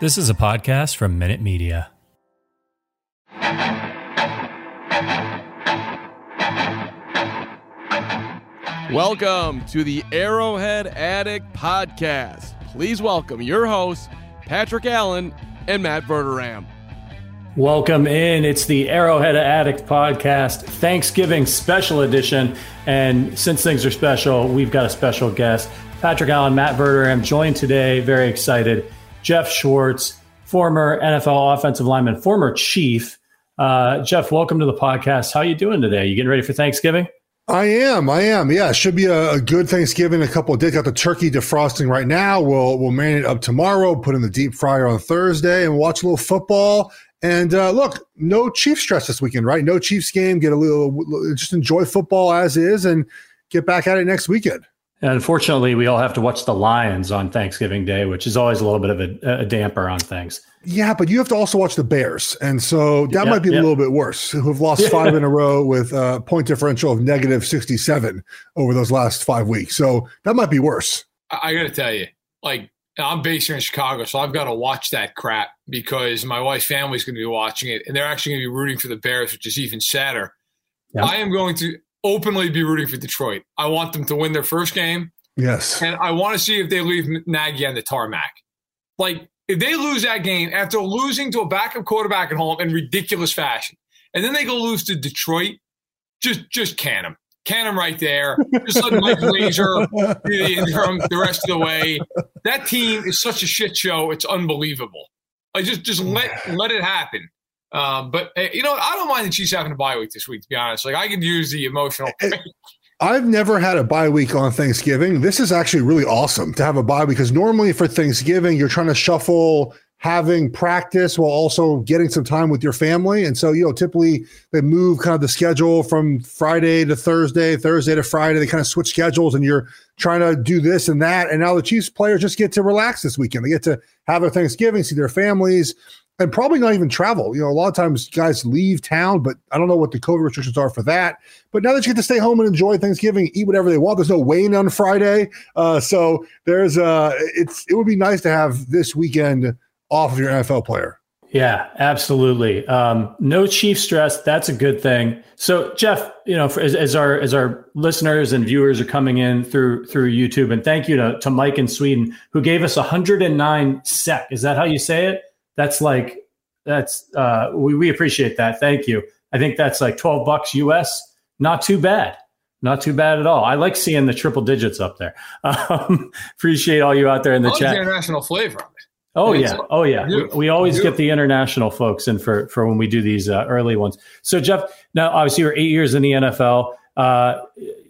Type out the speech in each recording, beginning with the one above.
This is a podcast from Minute Media. Welcome to the Arrowhead Addict Podcast. Please welcome your hosts, Patrick Allen and Matt Verderame. Welcome in. It's the Arrowhead Addict Podcast, Thanksgiving special edition. And since things are special, we've got a special guest, Patrick Allen, Matt Verderame, joined today. Very excited. Jeff Schwartz, former NFL offensive lineman, former chief. Uh, Jeff, welcome to the podcast. How are you doing today? You getting ready for Thanksgiving? I am. I am. Yeah, should be a, a, good Thanksgiving. A couple of days. Got the turkey defrosting right now. We'll we'll marinate up tomorrow. Put in the deep fryer on Thursday, and watch a little football. And uh, look, no Chiefs stress this weekend, right? No Chiefs game. Get a little, just enjoy football as is, and get back at it next weekend. And unfortunately, we all have to watch the Lions on Thanksgiving Day, which is always a little bit of a, a damper on things. Yeah, but you have to also watch the Bears, and so that might be a little bit worse. Who have lost five in a row with a point differential of negative sixty-seven over those last five weeks. So that might be worse. I got to tell you, like I'm based here in Chicago, so I've got to watch that crap because my wife's family's going to be watching it, and they're actually going to be rooting for the Bears, which is even sadder. Yep. I am going to openly be rooting for Detroit. I want them to win their first game. Yes, and I want to see if they leave Nagy on the tarmac. Like if they lose that game after losing to a backup quarterback at home in ridiculous fashion, and then they go lose to Detroit, just just can them. Can them right there. Just let Mike Glazer be the interim the rest of the way. That team is such a shit show. It's unbelievable. Like just just let let it happen. Um, but eh, you know, I don't mind the Chiefs having a bye week this week. To be honest, like I could use the emotional. I've never had a bye week on Thanksgiving. This is actually really awesome to have a bye because normally for Thanksgiving, you're trying to shuffle having practice while also getting some time with your family. And so, you know, typically they move kind of the schedule from Friday to Thursday, Thursday to Friday. They kind of switch schedules and you're trying to do this and that. And now the Chiefs players just get to relax this weekend. They get to have their Thanksgiving, see their families, and probably not even travel. You know, a lot of times guys leave town, but I don't know what the COVID restrictions are for that. But now that you get to stay home and enjoy Thanksgiving, eat whatever they want. There's no weighing on Friday, uh, so there's uh, it's it would be nice to have this weekend off of your NFL player. Yeah, absolutely. Um, no chief stress. That's a good thing. So, Jeff, you know, for, as, as, our as our listeners and viewers are coming in through through YouTube, and thank you to, to Mike in Sweden who gave us 109 SEK. Is that how you say it? That's like that's uh, we, we appreciate that. Thank you. I think that's like 12 bucks US. Not too bad. Not too bad at all. I like seeing the triple digits up there. Um, appreciate all you out there in the chat. The international flavor. Oh yeah, oh yeah. We, we, always get the international folks in for for when we do these uh, early ones. So Jeff, now obviously you're eight years in the NFL. Uh,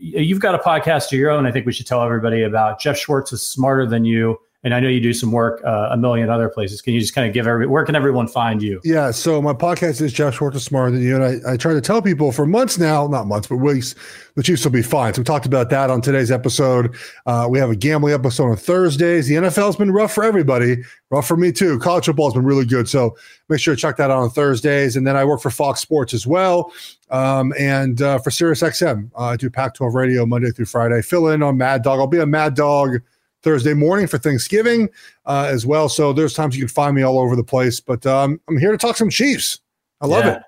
you've got a podcast of your own. I think we should tell everybody about. Jeff Schwartz is smarter than you and I know you do some work uh, a million other places. Can you just kind of give every where can everyone find you? Yeah, so my podcast is Jeff Schwartz is smarter than you, and I, I try to tell people for months now, not months, but weeks, the Chiefs will be fine. So we talked about that on today's episode. Uh, we have a gambling episode on Thursdays. The NFL's been rough for everybody, rough for me too. College football's been really good, so make sure to check that out on Thursdays. And then I work for Fox Sports as well, um, and uh, for SiriusXM, uh, I do Pac-12 Radio Monday through Friday. Fill in on Mad Dog. I'll be a Mad Dog Thursday morning for Thanksgiving uh, as well. So there's times you can find me all over the place, but um, I'm here to talk some Chiefs. I love yeah. it.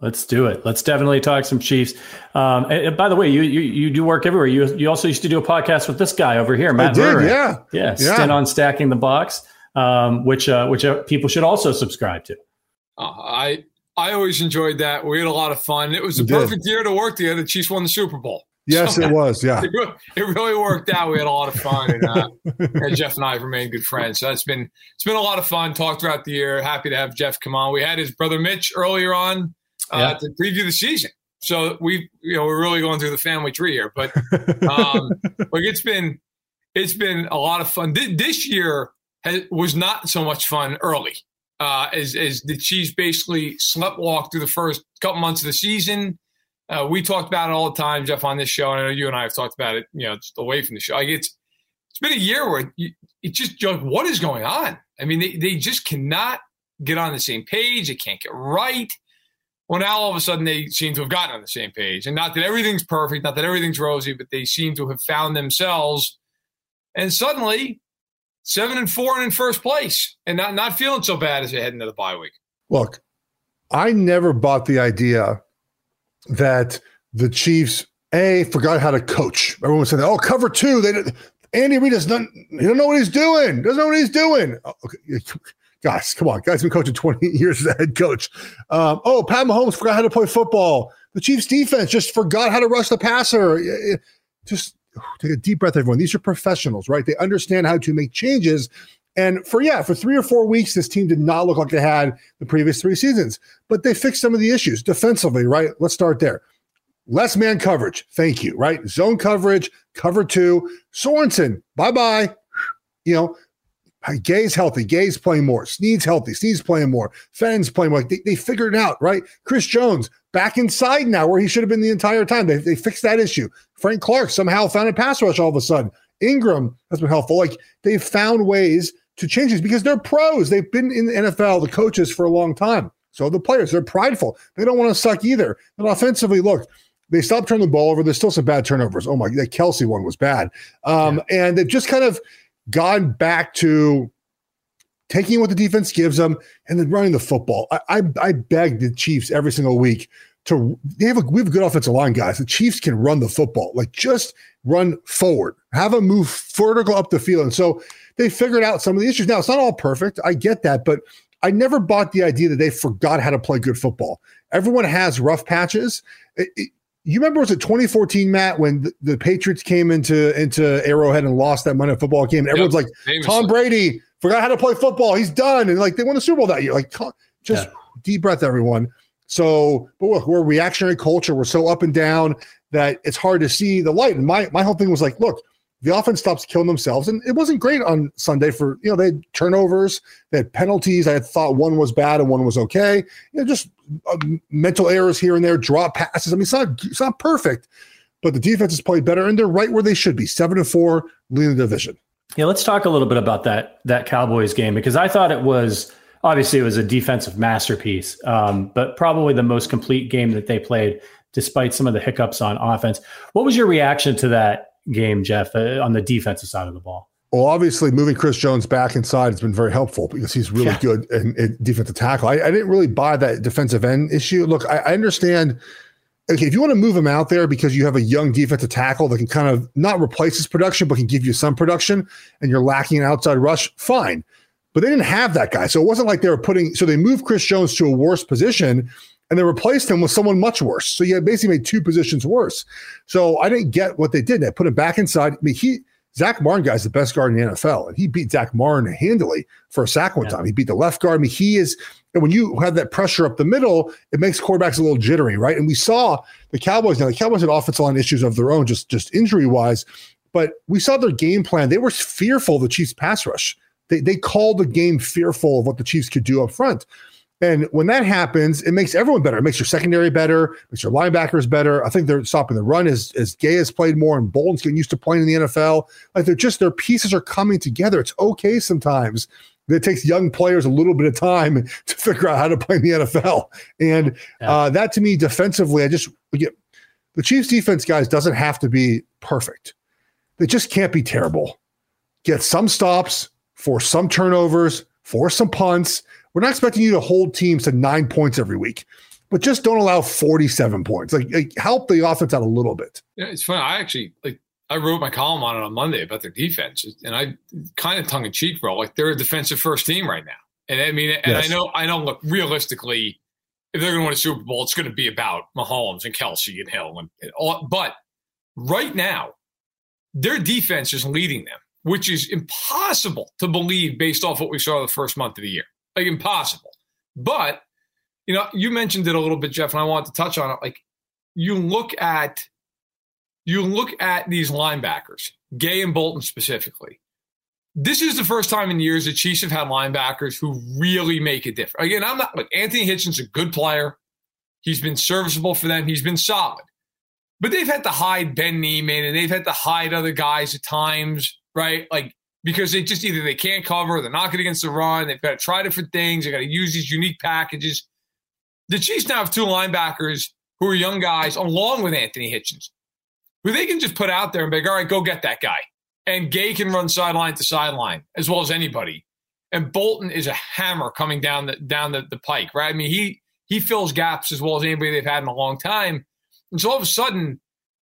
Let's do it. Let's definitely talk some Chiefs. Um, and, and, by the way, you, you you do work everywhere. You you also used to do a podcast with this guy over here, Matt. I did, yeah, yeah. Yeah, stint on stacking the box, um, which uh, which uh, people should also subscribe to. Uh, I I always enjoyed that. We had a lot of fun. It was a perfect year to work together. The Chiefs won the Super Bowl. Yes, so, it was. Yeah, it really, it really, worked out. We had a lot of fun, and, uh, and Jeff and I have remained good friends. So it's been it's been a lot of fun. Talked throughout the year. Happy to have Jeff come on. We had his brother Mitch earlier on uh, yeah. to preview the season. So we, you know, we're really going through the family tree here. But um, like it's been it's been a lot of fun. This year has, was not so much fun early. Uh, as, as the Chiefs basically slept walk through the first couple months of the season uh, we talked about it all the time, Jeff, on this show. And I know you and I have talked about it, you know, just away from the show. Like it's it's been a year where you, it's just like, what is going on? I mean, they, they just cannot get on the same page. They can't get right. Well, now all of a sudden they seem to have gotten on the same page. And not that everything's perfect, not that everything's rosy, but they seem to have found themselves. And suddenly, seven and four and in first place, and not not feeling so bad as they head into the bye week. Look, I never bought the idea that the Chiefs a forgot how to coach. Everyone said, "Oh, cover two. They Andy Reid does not. He don't know what he's doing. Doesn't know what he's doing." Oh, okay. Guys, come on, guys. Been coaching twenty years as a head coach. Um, oh, Pat Mahomes forgot how to play football. The Chiefs defense just forgot how to rush the passer. Just take a deep breath, everyone. These are professionals, right? They understand how to make changes. And for yeah, for three or four weeks, this team did not look like they had the previous three seasons, but they fixed some of the issues defensively, right? Let's start there. Less man coverage. Thank you, right? Zone coverage, cover two. Sorensen, bye bye. You know, Gay's healthy. Gay's playing more. Sneed's healthy. Sneed's playing more. Fenn's playing more. They, they figured it out, right? Chris Jones back inside now where he should have been the entire time. They, they fixed that issue. Frank Clark somehow found a pass rush all of a sudden. Ingram has been helpful. Like they've found ways to change these because they're pros. They've been in the NFL, the coaches, for a long time. So the players, they're prideful. They don't want to suck either. And offensively, look, they stopped turning the ball over. There's still some bad turnovers. Oh my, that Kelce one was bad. Um, yeah. And they've just kind of gone back to taking what the defense gives them and then running the football. I, I, I beg the Chiefs every single week to they have a we have a good offensive line, guys. The Chiefs can run the football. Like just run forward, have them move vertical up the field. And so they figured out some of the issues. Now it's not all perfect. I get that, but I never bought the idea that they forgot how to play good football. Everyone has rough patches. It, it, you remember was it 2014, Matt, when the, the, Patriots came into into Arrowhead and lost that Monday football game? And everyone's yep, like, famously. Tom Brady forgot how to play football. He's done, and like they won the Super Bowl that year. Like, just yeah. deep breath, everyone. So, but look, we're a reactionary culture. We're so up and down that it's hard to see the light. And my my whole thing was like, look, the offense stops killing themselves. And it wasn't great on Sunday for, you know, they had turnovers, they had penalties. I had thought one was bad and one was okay. You know, just uh, mental errors here and there, drop passes. I mean, it's not, it's not perfect, but the defense has played better and they're right where they should be seven and four, leading the division. Yeah, let's talk a little bit about that, that Cowboys game because I thought it was obviously it was a defensive masterpiece, um, but probably the most complete game that they played despite some of the hiccups on offense. What was your reaction to that game, Jeff, uh, on the defensive side of the ball? Well, obviously, moving Chris Jones back inside has been very helpful because he's really yeah. good in, in, defensive tackle. I, I, didn't really buy that defensive end issue. Look, I, I understand. Okay, if you want to move him out there because you have a young defensive tackle that can kind of not replace his production, but can give you some production, and you're lacking an outside rush, fine. But they didn't have that guy, so it wasn't like they were putting. So they moved Chris Jones to a worse position, and they replaced him with someone much worse. So you basically made two positions worse. So I didn't get what they did. They put him back inside. I mean, he Zack Martin guy's the best guard in the NFL, and he beat Zack Martin handily for a sack one yeah. time. He beat the left guard. I mean, he is. And when you have that pressure up the middle, it makes quarterbacks a little jittery, right? And we saw the Cowboys. Now the Cowboys had offensive line issues of their own, just just injury wise. But we saw their game plan. They were fearful of the Chiefs pass rush. They they call the game fearful of what the Chiefs could do up front. And when that happens, it makes everyone better. It makes your secondary better, makes your linebackers better. I think they're stopping the run as, as Gay has played more and Bolton's getting used to playing in the NFL. Like they're just, their pieces are coming together. It's okay sometimes. It takes young players a little bit of time to figure out how to play in the NFL. And yeah. uh, that to me, defensively, I just get the Chiefs defense, guys, doesn't have to be perfect. They just can't be terrible. Get some stops, force some turnovers, force some punts we're not expecting you to hold teams to nine points every week, but just don't allow 47 points. Like, like help the offense out a little bit. Yeah, it's funny. I actually like I wrote my column on it on Monday about their defense, and I kind of tongue in cheek, bro. Like they're a defensive first team right now, and I mean, and yes. I know, I know. Look, realistically, if they're going to win a Super Bowl, it's going to be about Mahomes and Kelce and Hill and, and all. But right now, their defense is leading them, which is impossible to believe based off what we saw the first month of the year like impossible. But you know, you mentioned it a little bit, Jeff, and I wanted to touch on it. Like you look at you look at these linebackers, Gay and Bolton specifically. This is the first time in years the Chiefs have had linebackers who really make a difference. Again, I'm not like Anthony Hitchens, a good player. He's been serviceable for them. He's been solid. But they've had to hide Ben Niemann and they've had to hide other guys at times, right? Like because they just either they can't cover, they're not good against the run, they've got to try different things, they've got to use these unique packages. The Chiefs now have two linebackers who are young guys, along with Anthony Hitchens, who they can just put out there and be like, all right, go get that guy. And Gay can run sideline to sideline as well as anybody. And Bolton is a hammer coming down the down the, the pike, right? I mean, he he fills gaps as well as anybody they've had in a long time. And so all of a sudden,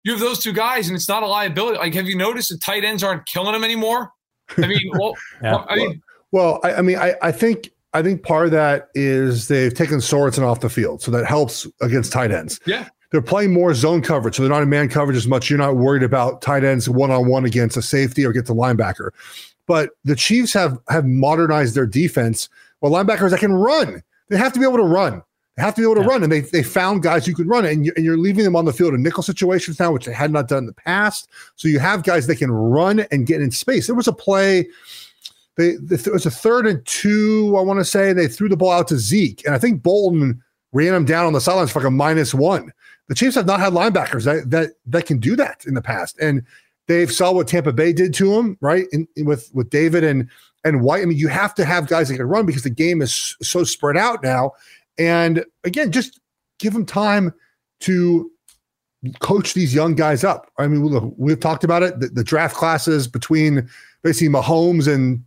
you have those two guys, and it's not a liability. Like, have you noticed the tight ends aren't killing them anymore? I mean, well, yeah. I mean, well, I, I mean, I, I think I think part of that is they've taken Sorensen off the field, so that helps against tight ends. Yeah, they're playing more zone coverage, so they're not in man coverage as much. You're not worried about tight ends one on one against a safety or against a linebacker. But the Chiefs have have modernized their defense. Well, linebackers that can run, they have to be able to run. They have to be able to yeah. run, and they they found guys who can run, and, you, and you're leaving them on the field in nickel situations now, which they had not done in the past. So you have guys that can run and get in space. There was a play. They, it was a third and two, I want to say. They threw the ball out to Zeke, and I think Bolton ran him down on the sidelines for like a minus one. The Chiefs have not had linebackers that that that can do that in the past, and they've saw what Tampa Bay did to him, right? In, in, with with David and and White. I mean, you have to have guys that can run because the game is so spread out now. And again, just give them time to coach these young guys up. I mean, we've talked about it. The, the, draft classes between basically Mahomes and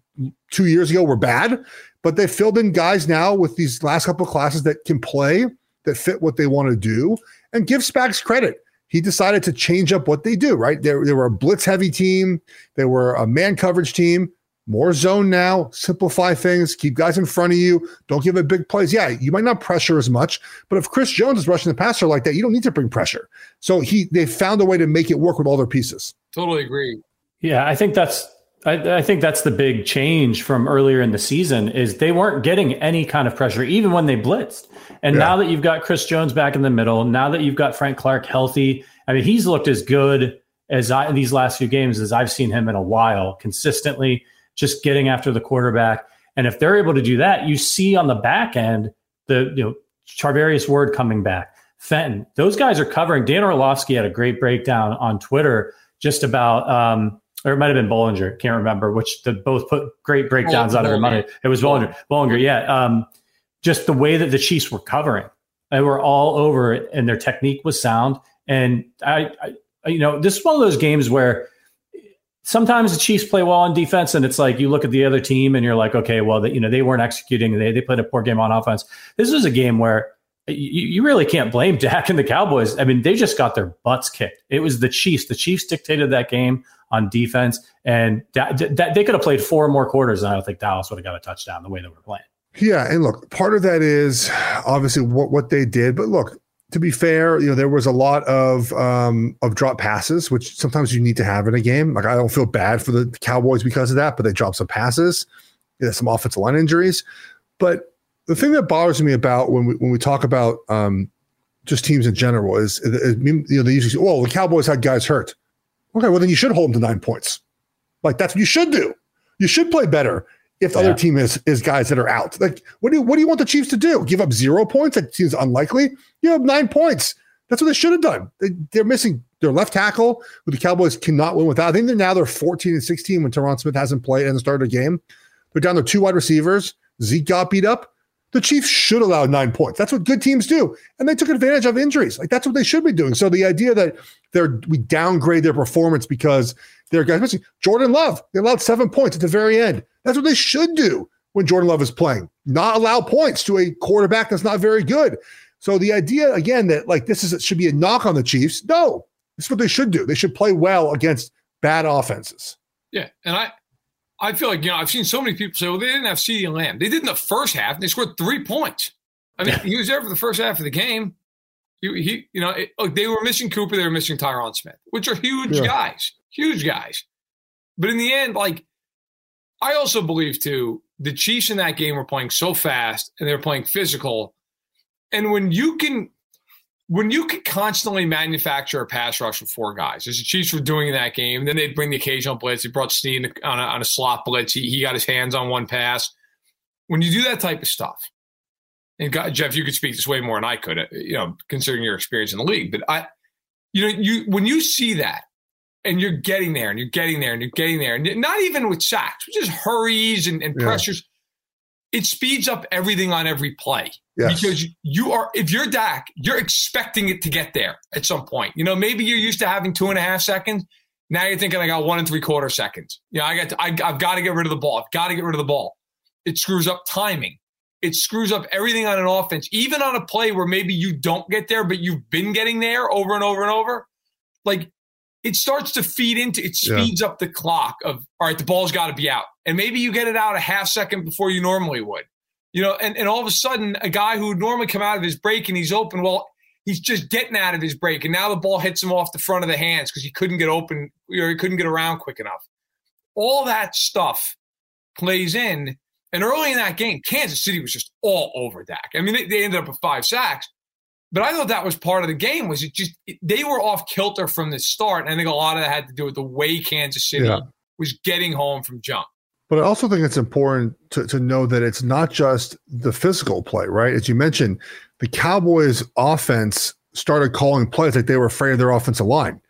two years ago were bad, but they filled in guys now with these last couple of classes that can play, that fit what they want to do, and give Spags credit. He decided to change up what they do, right? They, they were a blitz heavy team, they were a man coverage team more zone now, simplify things, keep guys in front of you, don't give it big plays. Yeah, you might not pressure as much, but if Chris Jones is rushing the passer like that, you don't need to bring pressure. So he they found a way to make it work with all their pieces. Totally agree. Yeah, I think that's I, I, think that's the big change from earlier in the season is they weren't getting any kind of pressure even when they blitzed. And yeah. now that you've got Chris Jones back in the middle, now that you've got Frank Clark healthy, I mean he's looked as good as I, these last few games as I've seen him in a while consistently just getting after the quarterback. And if they're able to do that, you see on the back end the you know Charvarius Ward coming back, Fenton. Those guys are covering. Dan Orlovsky had a great breakdown on Twitter just about, um, or it might have been Baldinger, can't remember, which the both put great breakdowns oh, of every Monday. It was Baldinger, Baldinger, yeah. Um, just the way that the Chiefs were covering, they were all over it, and their technique was sound. And I, I you know, this is one of those games where sometimes the Chiefs play well on defense, and it's like you look at the other team and you're like, okay, well, that you know, they weren't executing. They they played a poor game on offense. This is a game where you, you really can't blame Dak and the Cowboys. I mean, they just got their butts kicked. It was the Chiefs. The Chiefs dictated that game on defense, and that, that they could have played four more quarters, and I don't think Dallas would have got a touchdown the way they were playing. Yeah, and look, part of that is obviously what what they did, but look, to be fair, you know, there was a lot of um, of drop passes, which sometimes you need to have in a game. Like I don't feel bad for the Cowboys because of that, but they dropped some passes, some offensive line injuries. But the thing that bothers me about when we when we talk about um, just teams in general is, is, you know they usually say, "Oh, the Cowboys had guys hurt." Okay, well then you should hold them to nine points. Like that's what you should do. You should play better if the yeah. other team is is guys that are out. Like, what do you, what do you want the Chiefs to do? Give up zero points? That seems unlikely. You have nine points. That's what they should have done. They, are missing their left tackle, who the Cowboys cannot win without. I think they're now they're 14 and 16 when Tyron Smith hasn't played and started a game. They're down to two wide receivers. Zeke got beat up. The Chiefs should allow nine points. That's what good teams do, and they took advantage of injuries. Like that's what they should be doing. So the idea that they're we downgrade their performance because their guys missing Jordan Love, they allowed seven points at the very end. That's what they should do when Jordan Love is playing. Not allow points to a quarterback that's not very good. So the idea again that like this is should be a knock on the Chiefs. No, this is what they should do. They should play well against bad offenses. Yeah, and I I feel like you know I've seen so many people say, well, they didn't have CeeDee Lamb. They did in the first half. and They scored three points. I mean, he was there for the first half of the game. He, he you know, it, look, they were missing Cooper. They were missing Tyron Smith, which are huge yeah. guys, huge guys. But in the end, like I also believe too, the Chiefs in that game were playing so fast and they were playing physical. And when you can when you can constantly manufacture a pass rush with four guys, as the Chiefs were doing in that game, then they'd bring the occasional blitz. They brought Sneed on a, on a slot blitz. He, he got his hands on one pass. When you do that type of stuff, and God, Jeff, you could speak this way more than I could, uh, you know, considering your experience in the league. But I, you know, you when you see that, and you're getting there, and you're getting there, and you're getting there, and not even with sacks, just hurries and, and yeah. pressures it speeds up everything on every play yes. because you are if you're Dak, you're expecting it to get there at some point. You know, maybe you're used to having two and a half seconds. Now you're thinking I got one and three quarter seconds. You know, I got to, I, I've got to get rid of the ball. I've got to get rid of the ball. It screws up timing. It screws up everything on an offense, even on a play where maybe you don't get there, but you've been getting there over and over and over. Like it starts to feed into it speeds yeah. up the clock of all right the ball's got to be out and maybe you get it out a half second before you normally would you know and, and all of a sudden a guy who would normally come out of his break and he's open well he's just getting out of his break and now the ball hits him off the front of the hands because he couldn't get open or he couldn't get around quick enough all that stuff plays in and early in that game kansas city was just all over Dak. i mean they, they ended up with five sacks but I thought that was part of the game. Was it just they were off kilter from the start? And I think a lot of that had to do with the way Kansas City yeah. was getting home from jump. But I also think it's important to, to know that it's not just the physical play, right? As you mentioned, the Cowboys offense started calling plays like they were afraid of their offensive line.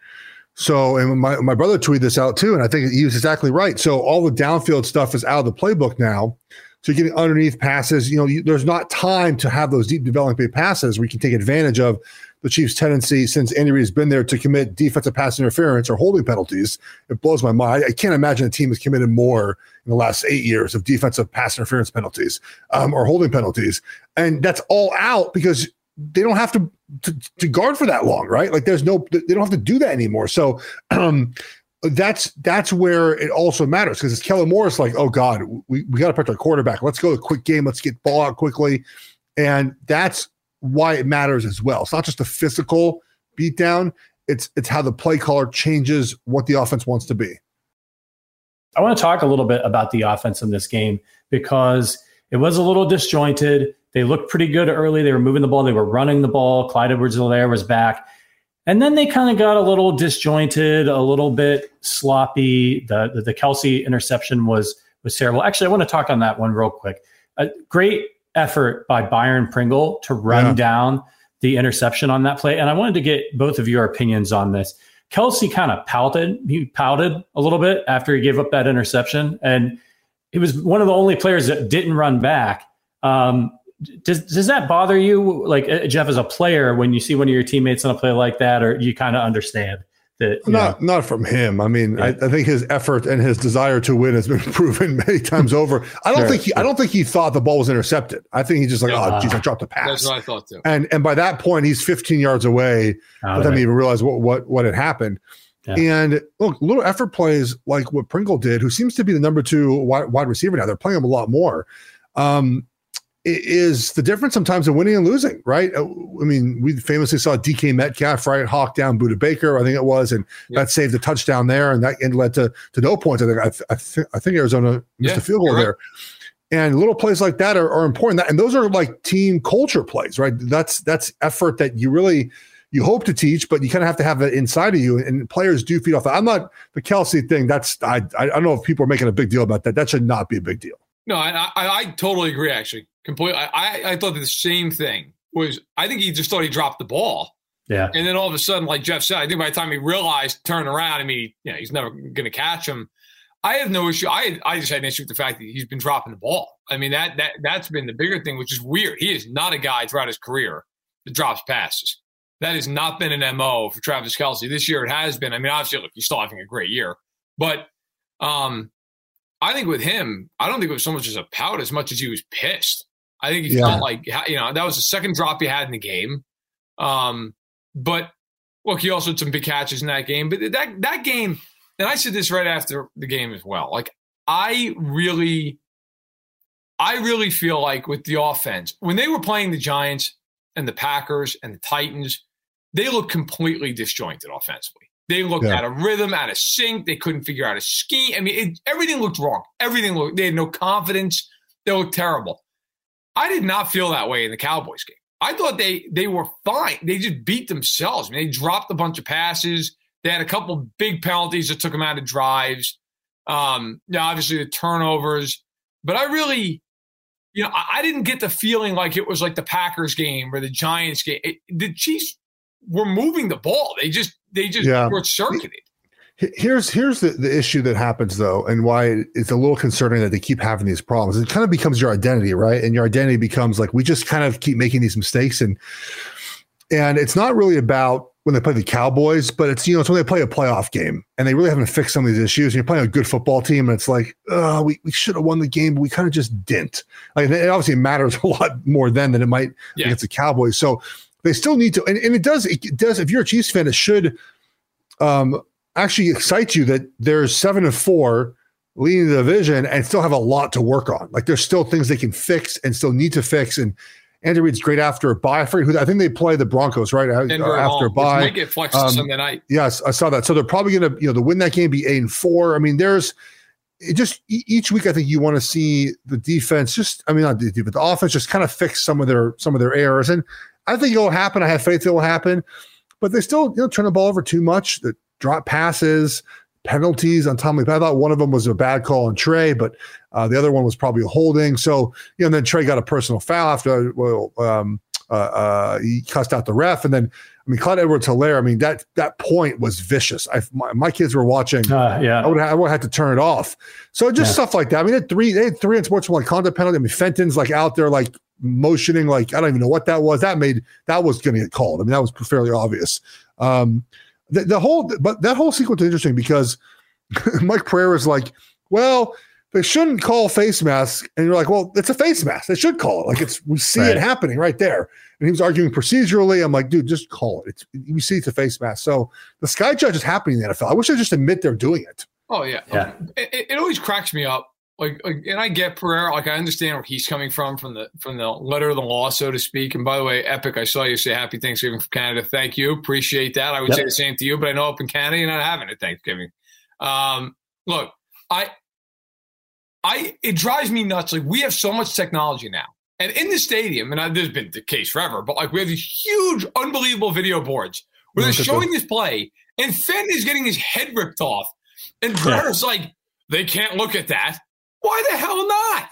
So, and my, my brother tweeted this out too, and I think he was exactly right. So, all the downfield stuff is out of the playbook now. So you're getting underneath passes. You know, you, there's not time to have those deep developing passes where you can take advantage of the Chiefs' tendency since Andy Reid has been there to commit defensive pass interference or holding penalties. It blows my mind. I, can't imagine a team has committed more in the last eight years of defensive pass interference penalties um, or holding penalties, and that's all out because they don't have to, to, to guard for that long, right? Like there's no, they don't have to do that anymore. So um, that's that's where it also matters because it's Kellen Moore's like, oh God, we, we got to protect our quarterback. Let's go a quick game. Let's get ball out quickly. And that's why it matters as well. It's not just a physical beatdown, it's it's how the play caller changes what the offense wants to be. I want to talk a little bit about the offense in this game because it was a little disjointed. They looked pretty good early. They were moving the ball, they were running the ball. Clyde Edwards-Helaire was back. And then they kind of got a little disjointed, a little bit sloppy. The, the, the Kelce interception was was terrible. Actually, I want to talk on that one real quick. A great effort by Byron Pringle to run yeah. down the interception on that play. And I wanted to get both of your opinions on this. Kelce kind of pouted. He pouted a little bit after he gave up that interception. And he was one of the only players that didn't run back. Um, does does that bother you, like uh, Jeff, as a player, when you see one of your teammates on a play like that, or you kind of understand that? Not know? not from him. I mean, yeah. I, I, think his effort and his desire to win has been proven many times over. I don't sure, think he, sure. I don't think he thought the ball was intercepted. I think he's just like, yeah. oh, geez, I dropped a pass. That's what I thought too. And and by that point, he's 15 yards away. Oh, but then he even realized what what what had happened. Yeah. And look, little effort plays like what Pringle did, who seems to be the number two wide, wide receiver now. They're playing him a lot more. Um, is the difference sometimes in winning and losing, right? Uh, I mean, we famously saw DK Metcalf, right, hawk down Budda Baker, I think it was, and yeah. that saved a touchdown there, and that led to to no points. I think I, th- I, th- I think Arizona missed yeah, a field goal there. And little plays like that are, are important, and those are like team culture plays, right? That's that's effort that you really you hope to teach, but you kind of have to have it inside of you. And players do feed off that. I'm not the Kelce thing. That's I I don't know if people are making a big deal about that. That should not be a big deal. No, I, I, I totally agree. Actually, completely. I, I thought the same thing. Was I think he just thought he dropped the ball. Yeah. And then all of a sudden, like Jeff said, I think by the time he realized, turn around, I mean, you know, he's never going to catch him. I have no issue. I I just had an issue with the fact that he's been dropping the ball. I mean that that that's been the bigger thing, which is weird. He is not a guy throughout his career that drops passes. That has not been an mo for Travis Kelce this year. It has been. I mean, obviously, look, he's still having a great year, but um, I think with him, I don't think it was so much as a pout as much as he was pissed. I think he yeah. felt like you know that was the second drop he had in the game. Um, but look, he also had some big catches in that game. But that that game and I said this right after the game as well. Like I really, I really feel like with the offense, when they were playing the Giants and the Packers and the Titans, they looked completely disjointed offensively. They looked yeah. out of rhythm, out of sync. They couldn't figure out a scheme. I mean, it, everything looked wrong. Everything looked. They had no confidence. They looked terrible. I did not feel that way in the Cowboys game. I thought they they were fine. They just beat themselves. I mean, they dropped a bunch of passes. They had a couple big penalties that took them out of drives. Um, yeah, obviously the turnovers, but I really, you know, I, I, didn't get the feeling like it was like the Packers game or the Giants game. It, the Chiefs were moving the ball. They just they just yeah. were circuited. Here's here's the, the issue that happens though, and why it's a little concerning that they keep having these problems. It kind of becomes your identity, right? And your identity becomes like we just kind of keep making these mistakes, and and it's not really about when they play the Cowboys, but it's you know it's when they play a playoff game and they really haven't fixed some of these issues. And you're playing a good football team, and it's like, oh, we, we should have won the game, but we kind of just didn't. Like it obviously matters a lot more then than it might yeah. against the Cowboys. So they still need to, and, and it does it does. If you're a Chiefs fan, it should um, actually excite you that there's seven and four leading the division and still have a lot to work on. Like there's still things they can fix and still need to fix and Andrew Reid's great after a bye. I forget who. I think they play the Broncos right Denver after a bye. Might get flexed um, Sunday night. Yes, I saw that. So they're probably going to you know to win that game be eight and four. I mean, there's it just each week I think you want to see the defense just I mean not the defense, the offense just kind of fix some of their some of their errors, and I think it'll happen. I have faith it will happen, but they still you know turn the ball over too much. The drop passes, penalties on Tommy. I thought one of them was a bad call on Trey, but uh, the other one was probably a holding. So, you know, and then Trey got a personal foul after, well, um, uh, uh, he cussed out the ref. And then, I mean, Clyde Edwards Helaire, I mean, that that point was vicious. I, my, my kids were watching. Uh, yeah. I would, have, I would have to turn it off. So just yeah. stuff like that. I mean, they had three, they had three unsportsmanlike conduct penalty. I mean, Fenton's like out there, like motioning, like, I don't even know what that was. That made, that was going to get called. I mean, that was fairly obvious. Um, the, the whole, but that whole sequence is interesting because Mike Pereira is like, well, they shouldn't call face mask. And you're like, well, it's a face mask. They should call it. Like it's we see right. it happening right there. And he was arguing procedurally. I'm like, dude, just call it. It's we see it's a face mask. So the sky judge is happening in the NFL. I wish they just admit they're doing it. Oh yeah, yeah. It, it always cracks me up. Like, like, and I get Pereira. Like, I understand where he's coming from from the from the letter of the law, so to speak. And by the way, Epic, I saw you say Happy Thanksgiving from Canada. Thank you, appreciate that. I would yep. say the same to you, but I know up in Canada you're not having a Thanksgiving. Um, look, I I it drives me nuts. Like we have so much technology now, and in the stadium, and I, this has been the case forever. But like we have these huge, unbelievable video boards where they're showing this play, and Fenn is getting his head ripped off, and Brer's yeah. like, they can't look at that. Why the hell not?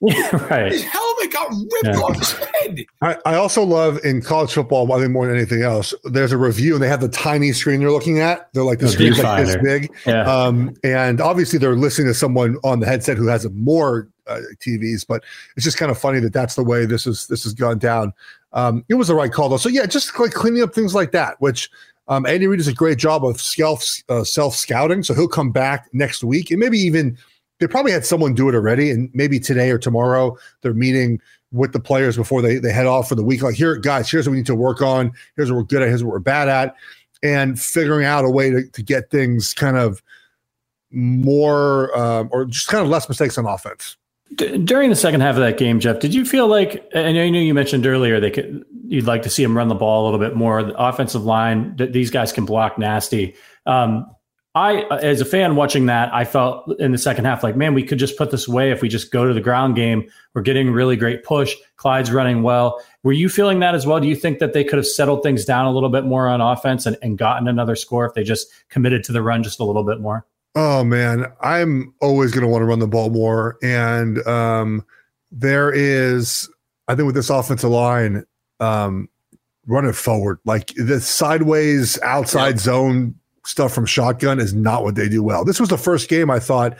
right. His helmet got ripped yeah. off his head. I, I, also love in college football, I think more than anything else, there's a review and they have the tiny screen they're looking at. They're like the, the screen's like this big. Yeah. Um, and obviously they're listening to someone on the headset who has more uh, TVs, but it's just kind of funny that that's the way this is this has gone down. Um, it was the right call though. So yeah, just like cleaning up things like that, which um, Andy Reid does a great job of self uh, self scouting. So he'll come back next week and maybe even they probably had someone do it already, and maybe today or tomorrow they're meeting with the players before they, they head off for the week. Like, here, guys, here's what we need to work on. Here's what we're good at. Here's what we're bad at. And figuring out a way to, to get things kind of more um, or just kind of less mistakes on offense. D- during the second half of that game, Jeff, did you feel like, and I know you mentioned earlier they could, you'd like to see them run the ball a little bit more. The offensive line, these guys can block nasty. Um, I, as a fan watching that, I felt in the second half like, man, we could just put this away if we just go to the ground game. We're getting really great push. Clyde's running well. Were you feeling that as well? Do you think that they could have settled things down a little bit more on offense and, and gotten another score if they just committed to the run just a little bit more? Oh man, I'm always going to want to run the ball more, and um, there is, I think, with this offensive line, um, run it forward. Like the sideways outside yeah. zone stuff from shotgun is not what they do well. This was the first game I thought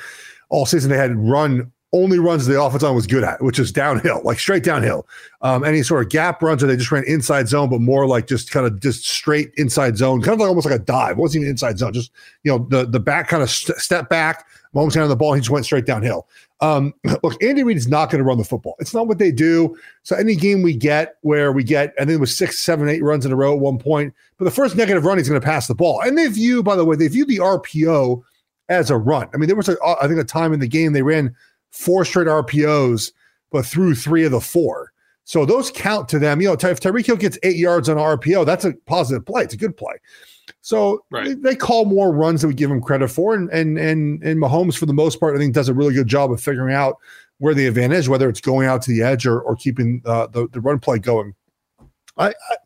all season they had run only runs the offense on was good at, which is downhill, like straight downhill. Um, any sort of gap runs, or they just ran inside zone, but more like just kind of just straight inside zone, kind of like almost like a dive. It wasn't even inside zone, just you know the the back kind of st- step back. Moments on the ball, he just went straight downhill. Um, look, Andy Reid is not going to run the football. It's not what they do. So any game we get where we get, I think it was six, seven, eight runs in a row at one point, but the first negative run, he's going to pass the ball. And they view, by the way, they view the RPO as a run. I mean, there was, a, I think, a time in the game they ran four straight RPOs, but threw three of the four. So those count to them. You know, if Tyreek Hill gets eight yards on RPO, that's a positive play. It's a good play. So right. they, call more runs than we give him credit for, and and and and Mahomes for the most part, I think, does a really good job of figuring out where the advantage, whether it's going out to the edge or or keeping uh, the the run play going. I, I,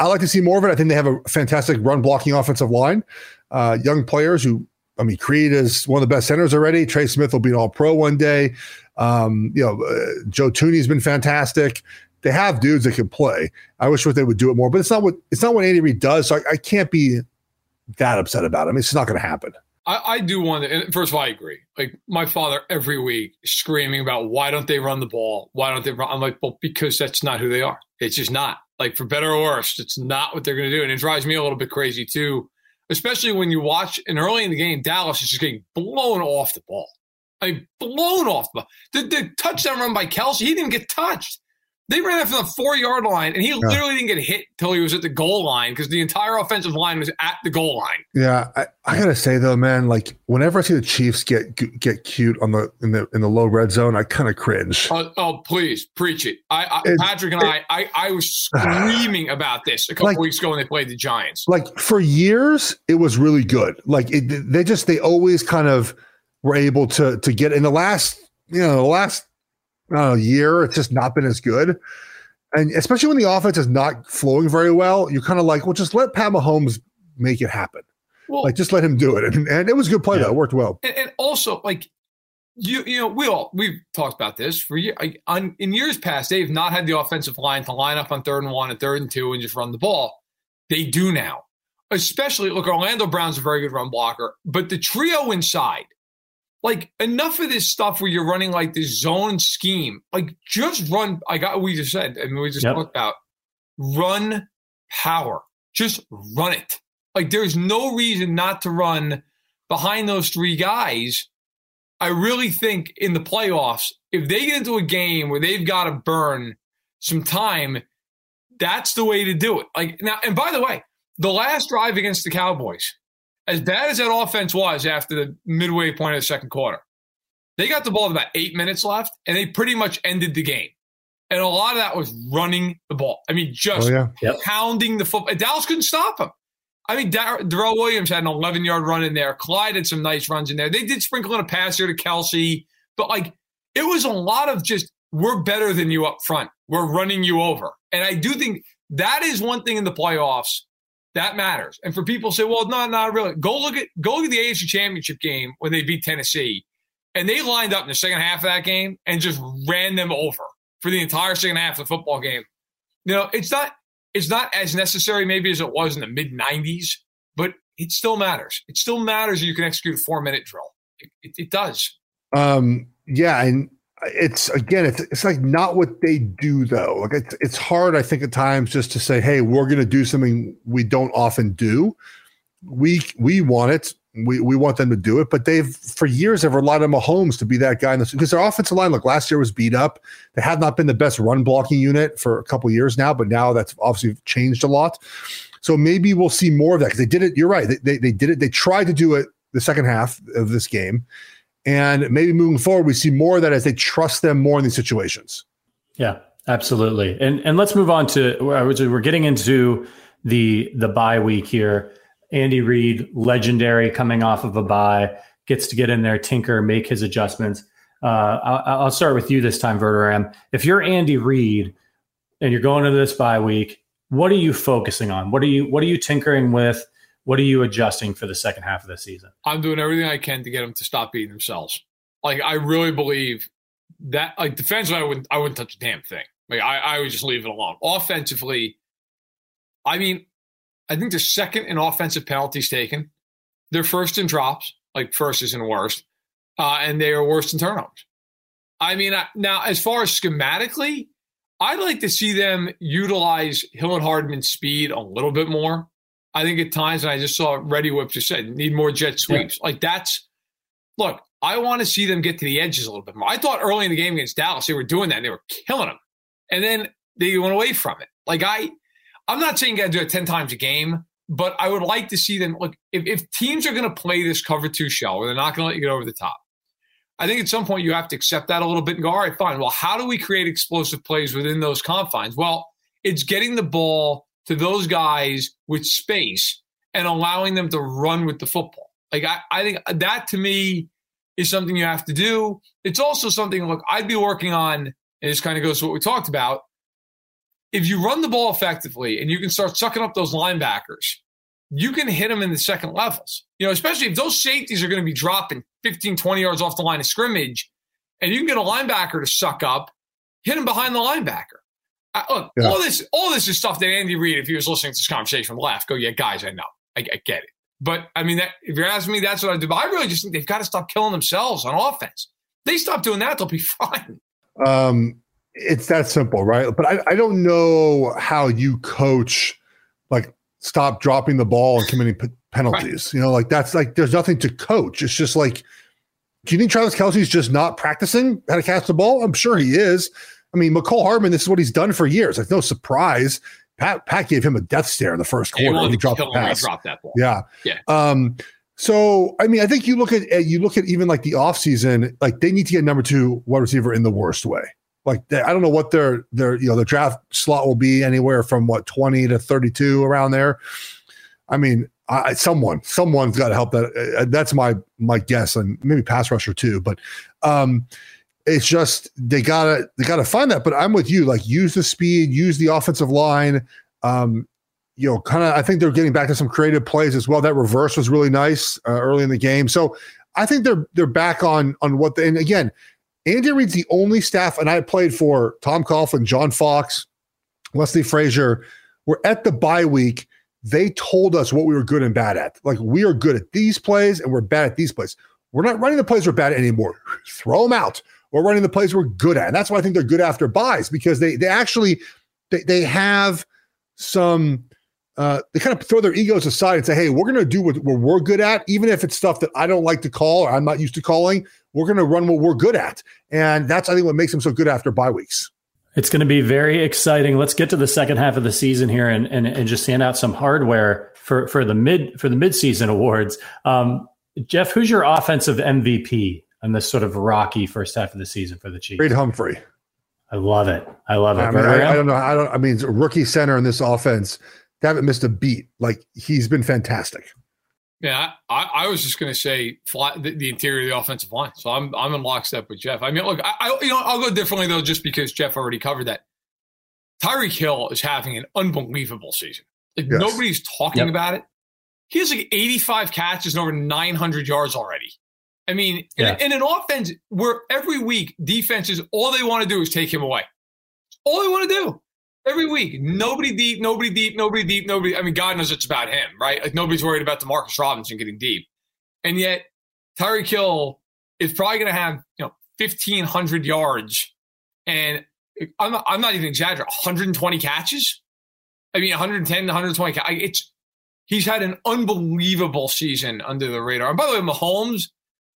I like to see more of it. I think they have a fantastic run blocking offensive line, uh, young players who I mean, Creed is one of the best centers already. Trey Smith will be an All Pro one day. Um, you know, uh, Joe Thuney's been fantastic. They have dudes that can play. I wish what they would do it more, but it's not what it's not what Andy Reid does. So I, I can't be that upset about mean, it's not going to happen. I, I, do want to. First of all, I agree. Like my father every week screaming about why don't they run the ball? Why don't they run? I'm like, well, because that's not who they are. It's just not. Like for better or worse, it's not what they're going to do, and it drives me a little bit crazy too especially when you watch and early in the game, Dallas is just getting blown off the ball. I mean, blown off the, the, the touchdown run by Kelce. He didn't get touched. They ran it from the four yard line, and he yeah. literally didn't get hit until he was at the goal line because the entire offensive line was at the goal line. Yeah, I, I, gotta say though, man, like whenever I see the Chiefs get get cute on the in the in the low red zone, I kind of cringe. Uh, oh, please preach it. I, I it, Patrick and it, I, I, I was screaming about this a couple like, weeks ago when they played the Giants. Like for years, it was really good. Like it, they just they always kind of were able to to get in the last you know the last know, year, it's just not been as good. And especially when the offense is not flowing very well, you're kind of like, well, just let Pat Mahomes make it happen. Well, like just let him do it. And, and it was a good play yeah. though. It worked well. And, and, also like you, you know, we all, we've talked about this for years. On, in years past, they've not had the offensive line to line up on third and one and third and two and just run the ball. They do now. Especially, look, Orlando Brown's a very good run blocker, but the trio inside, like enough of this stuff where you're running like this zone scheme. Like just run. I got what we just said, and we just yep. talked about run power. Just run it. Like there's no reason not to run behind those three guys. I really think in the playoffs, if they get into a game where they've got to burn some time, that's the way to do it. Like now, and by the way, the last drive against the Cowboys, as bad as that offense was after the midway point of the second quarter, they got the ball with about eight minutes left, and they pretty much ended the game. And a lot of that was running the ball. I mean, just oh, yeah. pounding the football. Dallas couldn't stop them. I mean, Dar- Darrel Williams had an 11 yard run in there. Clyde had some nice runs in there. They did sprinkle in a pass here to Kelce, but like it was a lot of just, we're better than you up front. We're running you over. And I do think that is one thing in the playoffs that matters. And for people say, well, no, not really. Go look at go look at the AFC Championship game when they beat Tennessee, and they lined up in the second half of that game and just ran them over for the entire second half of the football game. You know, it's not it's not as necessary maybe as it was in the mid '90s, but it still matters. It still matters you can execute a four minute drill. It, it, it does. Um, yeah, and it's again it's, it's like not what they do though. Like it's, it's hard i think at times just to say hey we're going to do something we don't often do. We we want it. We, we want them to do it but they've for years have relied on Mahomes to be that guy because their offensive line look last year was beat up. They have not been the best run blocking unit for a couple years now but now that's obviously changed a lot. So maybe we'll see more of that because they did it you're right they, they, they did it. They tried to do it the second half of this game and maybe moving forward, we see more of that as they trust them more in these situations. Yeah, absolutely. And and let's move on to we're getting into the the bye week here. Andy Reid, legendary, coming off of a bye, gets to get in there, tinker, make his adjustments. Uh, I'll, I'll, start with you this time, Verderame. If you're Andy Reid and you're going into this bye week, what are you focusing on? What are you What are you tinkering with? What are you adjusting for the second half of the season? I'm doing everything I can to get them to stop beating themselves. Like I really believe that like defensively, I wouldn't I wouldn't touch a damn thing. Like I, I would just leave it alone. Offensively, I mean, I think they're second in offensive penalties taken. They're first in drops, like first isn't worst, uh, and they are worst in turnovers. I mean, I, now as far as schematically, I'd like to see them utilize Hill and Hardman's speed a little bit more. I think at times, and I just saw Ready Whip just said, need more jet sweeps. Yeah. Like that's, look, I want to see them get to the edges a little bit more. I thought early in the game against Dallas, they were doing that. And they were killing them. And then they went away from it. Like I, I'm not saying you got to do it 10 times a game, but I would like to see them look, if, if teams are going to play this cover two shell where they're not going to let you get over the top, I think at some point you have to accept that a little bit and go, all right, fine. Well, how do we create explosive plays within those confines? Well, it's getting the ball to those guys with space and allowing them to run with the football. Like I, I think that to me is something you have to do. It's also something, look, I'd be working on, and this kind of goes to what we talked about. If you run the ball effectively and you can start sucking up those linebackers, you can hit them in the second levels. You know, especially if those safeties are going to be dropping 15, 20 yards off the line of scrimmage, and you can get a linebacker to suck up, hit him behind the linebacker. Uh, look, yeah. all this, all this is stuff that Andy Reid, if he was listening to this conversation, laugh, go, yeah, guys, I know, I, I get it. But I mean, that, if you're asking me, that's what I do. But I really just think they've got to stop killing themselves on offense. They stop doing that, they'll be fine. Um, it's that simple, right? But I, I don't know how you coach like stop dropping the ball and committing p- penalties. Right. You know, like that's like there's nothing to coach. It's just like, do you think Travis Kelce's just not practicing how to catch the ball? I'm sure he is. I mean, Mecole Hardman, this is what he's done for years. Like no surprise. Pat Pat gave him a death stare in the first quarter. He, he dropped the pass. Dropped that ball. Yeah. Yeah. Um, so I mean, I think you look at you look at even like the offseason, like they need to get number two wide receiver in the worst way. Like they, I don't know what their their you know the draft slot will be anywhere from what twenty to thirty two around there. I mean, I, someone someone's got to help that. Uh, that's my my guess, and maybe pass rusher too. But um, it's just they gotta they gotta find that. But I'm with you. Like use the speed, use the offensive line. Um, you know, kind of. I think they're getting back to some creative plays as well. That reverse was really nice uh, early in the game. So I think they're they're back on on what. They, and again, Andy Reid's the only staff, and I played for Tom Coughlin, John Fox, Leslie Frazier. We're at the bye week. They told us what we were good and bad at. Like we are good at these plays, and we're bad at these plays. We're not running the plays we're bad at anymore. Throw them out we're running the plays we're good at. And that's why I think they're good after byes because they they actually they, they have some uh, they kind of throw their egos aside and say, hey, we're going to do what, what, we're good at, even if it's stuff that I don't like to call or I'm not used to calling. We're going to run what we're good at. And that's, I think, what makes them so good after bye weeks. It's going to be very exciting. Let's get to the second half of the season here and, and, and just hand out some hardware for, for the mid for the midseason awards. Um, Jeff, who's your offensive MVP on this sort of rocky first half of the season for the Chiefs. Creed Humphrey. I love it. I love it. I, mean, I, I, don't know. I don't. I mean, rookie center in this offense. They haven't missed a beat. Like he's been fantastic. Yeah, I, I was just going to say fly, the, the, interior of the offensive line. So I'm I'm in lockstep with Jeff. I mean, look, I, I you know I'll go differently though, just because Jeff already covered that. Tyreek Hill is having an unbelievable season. Like yes. nobody's talking yep. about it. He has like 85 catches and over 900 yards already. I mean, yeah. in, in, an offense where every week defenses all they want to do is take him away. All they want to do every week. Nobody deep, nobody deep, nobody deep, nobody. I mean, God knows it's about him, right? Like nobody's worried about Demarcus Robinson getting deep, and yet Tyreek Hill is probably going to have you know fifteen hundred yards, and I'm not, I'm not even exaggerating. 120 catches. I mean, 110, 120. It's he's had an unbelievable season under the radar. And by the way, Mahomes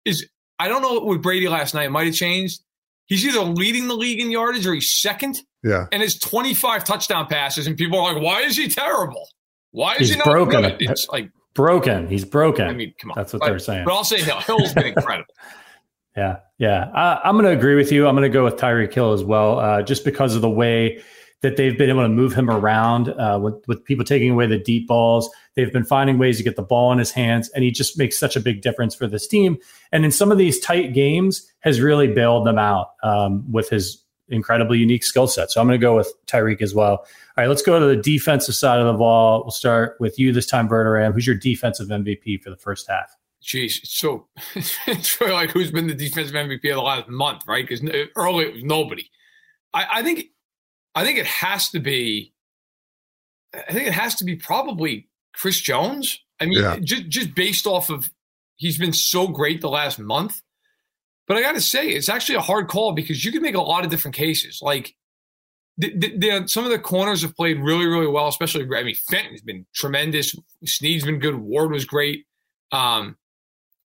is I don't know with Brady last night. It might have changed. He's either leading the league in yardage or he's second. Yeah. And his 25 touchdown passes, and people are like, why is he terrible? Why is he's he not broken? Good? It's like broken. He's broken. I mean, come on. That's what but, they're saying. But I'll say Hill. Hill's been incredible. yeah. Yeah. I, am going to agree with you. I'm going to go with Tyreek Hill as well, uh, just because of the way that they've been able to move him around uh, with, with people taking away the deep balls. They've been finding ways to get the ball in his hands, and he just makes such a big difference for this team. And in some of these tight games, has really bailed them out um, with his incredibly unique skill set. So I'm going to go with Tyreek as well. All right, let's go to the defensive side of the ball. We'll start with you this time, Verderame. Who's your defensive MVP for the first half? Jeez, so it's like who's been the defensive MVP of the last month, right? Because early it was nobody. I, I think, I think it has to be. I think it has to be probably Chris Jones. I mean, yeah. just just based off of he's been so great the last month. But I got to say, it's actually a hard call because you can make a lot of different cases. Like, the, the, some of the corners have played really, really well, especially, I mean, Fenton's been tremendous. Sneed's been good. Ward was great. Um,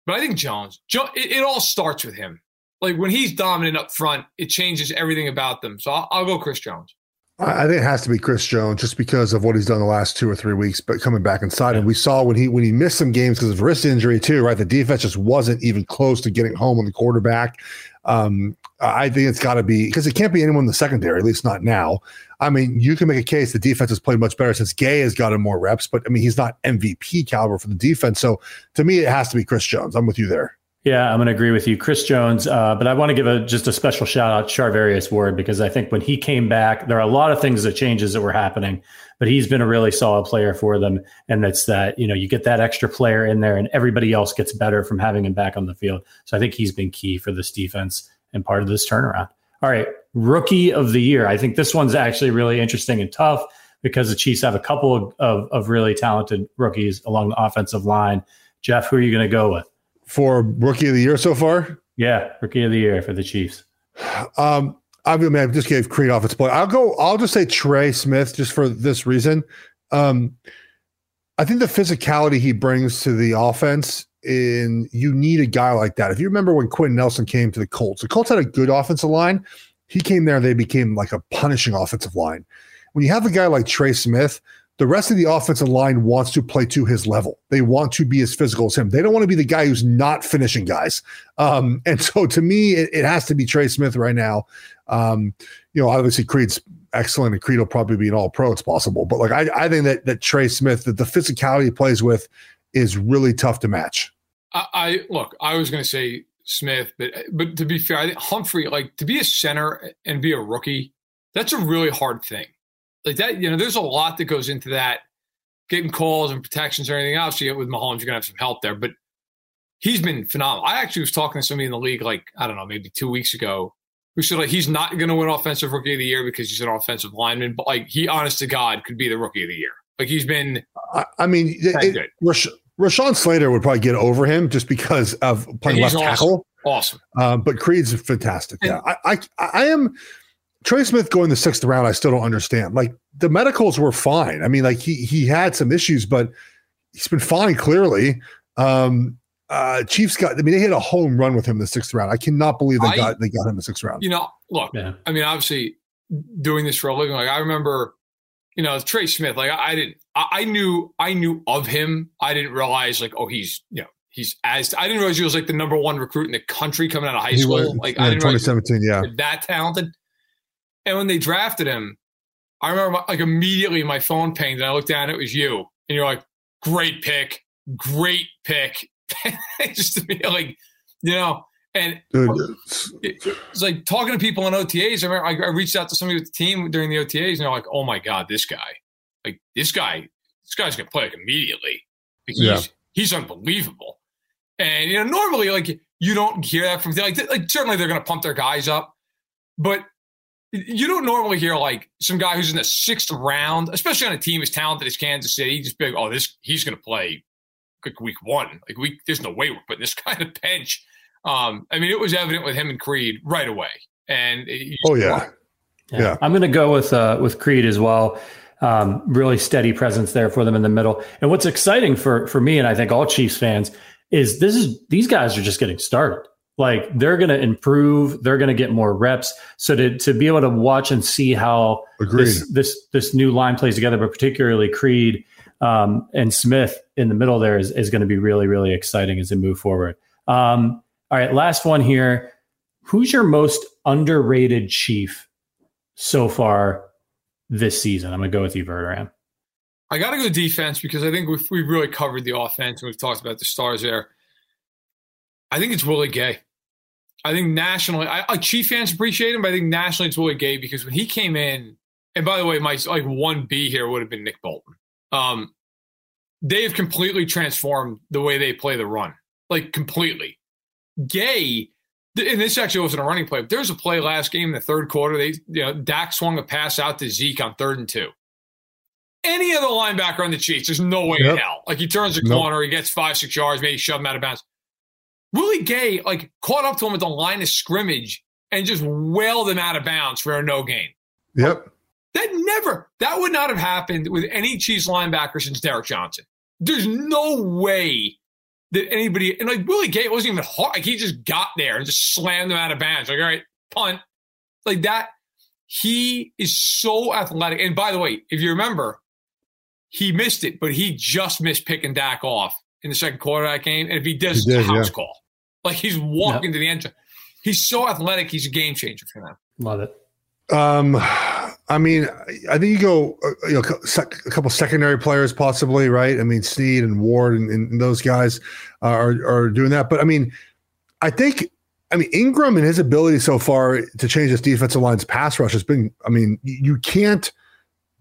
but I think Jones, it, it, all starts with him. Like, when he's dominant up front, it changes everything about them. So I'll, I'll go Chris Jones. I think it has to be Chris Jones just because of what he's done the last two or three weeks, but coming back inside. And we saw when he when he missed some games because of wrist injury too, right? The defense just wasn't even close to getting home on the quarterback. Um, I think it's got to be because it can't be anyone in the secondary, at least not now. I mean, you can make a case the defense has played much better since Gay has gotten more reps, but I mean, he's not MVP caliber for the defense. So to me, it has to be Chris Jones. I'm with you there. Yeah, I'm going to agree with you, Chris Jones. Uh, but I want to give a just a special shout out to Charvarius Ward because I think when he came back, there are a lot of things that changes that were happening, but he's been a really solid player for them. And that's that you know you get that extra player in there, and everybody else gets better from having him back on the field. So I think he's been key for this defense and part of this turnaround. All right, rookie of the year. I think this one's actually really interesting and tough because the Chiefs have a couple of, of, of really talented rookies along the offensive line. Jeff, who are you going to go with? For rookie of the year so far? Yeah, rookie of the year for the Chiefs. Um, I mean, I just gave Creed off its play. I'll go. I'll just say Trey Smith just for this reason. Um, I think the physicality he brings to the offense, in you need a guy like that. If you remember when Quenton Nelson came to the Colts, the Colts had a good offensive line. He came there, they became like a punishing offensive line. When you have a guy like Trey Smith, the rest of the offensive line wants to play to his level. They want to be as physical as him. They don't want to be the guy who's not finishing guys. Um, and so to me, it, it, has to be Trey Smith right now. Um, you know, obviously Creed's excellent and Creed will probably be an all pro. It's possible. But like, I, I think that, that Trey Smith, that the physicality he plays with is really tough to match. I, I look, I was going to say Smith, but, but to be fair, I think Humphrey, like to be a center and be a rookie, that's a really hard thing like that, you know, there's a lot that goes into that, getting calls and protections or anything else. You get with Mahomes, you're gonna have some help there, but he's been phenomenal. I actually was talking to somebody in the league, like I don't know, maybe two weeks ago, who said like he's not going to win offensive rookie of the year because he's an offensive lineman, but like he, honest to God, could be the rookie of the year. Like he's been. I, I mean, it, it, Rash- Rashawn Slater would probably get over him just because of playing left awesome. tackle. Awesome, um, but Creed's fantastic. And, yeah, I, I, I am. Trey Smith going the sixth round, I still don't understand. Like the medicals were fine. I mean, like he he had some issues, but he's been fine clearly. Um, uh, Chiefs got. I mean, they hit a home run with him in the sixth round. I cannot believe they I, got they got him in the sixth round. You know, look. Yeah. I mean, obviously, doing this for a living, like I remember, you know, Trey Smith. Like I, I didn't. I, I, knew. I knew of him. I didn't realize like, oh, he's you know. He's as I didn't realize he was like the number one recruit in the country coming out of high he school. Was, like yeah, I didn't 2017, yeah, that talented. And when they drafted him, I remember like immediately my phone pinged and I looked down, it was you. And you're like, great pick, great pick. just to be like, you know, and it's like talking to people in OTAs. I remember I, I reached out to somebody with the team during the OTAs and they're like, oh my God, this guy, like this guy, this guy's going to play like immediately. Like, he's, he's unbelievable. And, you know, normally like you don't hear that from like, like certainly they're going to pump their guys up, but you don't normally hear like some guy who's in the sixth round, especially on a team as talented as Kansas City, just be like, oh, this he's going to play like week one. Like we, there's no way we're putting this guy on the bench. Um, I mean, it was evident with him and Creed right away. And oh yeah. yeah, yeah. I'm going to go with uh, with Creed as well. Um, really steady presence there for them in the middle. And what's exciting for for me and I think all Chiefs fans is this is these guys are just getting started like they're going to improve they're going to get more reps. So to, to be able to watch and see how this, this, this new line plays together but particularly creed um, and smith in the middle there is, is going to be really really exciting as they move forward. Um, all right last one here. Who's your most underrated chief so far this season? I'm going to go with you Verderame. i got to go defense because i think we've, we've really covered the offense and we've talked about the stars there. I think it's Willie Gay. I think nationally, I, I Chief fans appreciate him, but I think nationally it's Willie Gay because when he came in, and by the way, my like one B here would have been Nick Bolton. Um, they've completely transformed the way they play the run, like completely. Gay, and this actually wasn't a running play. But there was a play last game in the third quarter. They, you know, Dak swung a pass out to Zeke on third and two. Any other linebacker on the Chiefs, there's no way yep. in hell. Like he turns the nope. corner, he gets five, six yards, maybe shove him out of bounds. Willie Gay like caught up to him at the line of scrimmage and just wailed him out of bounds for a no gain. Yep. That never, that would not have happened with any Chiefs linebacker since Derrick Johnson. There's no way that anybody, and like Willie Gay wasn't even hard. Like he just got there and just slammed them out of bounds. Like, all right, punt. Like that. He is so athletic. And by the way, if you remember, he missed it, but he just missed picking Dak off in the second quarter of that game. And if he does, he did, it's house yeah. call. Like he's walking yep. to the end. He's so athletic. He's a game changer for them. Love it. Um, I mean, I think you go, uh, you know, a couple secondary players possibly, right? I mean, Sneed and Ward and, and those guys are are doing that. But I mean, I think, I mean, Ingram and his ability so far to change this defensive line's pass rush has been. I mean, you can't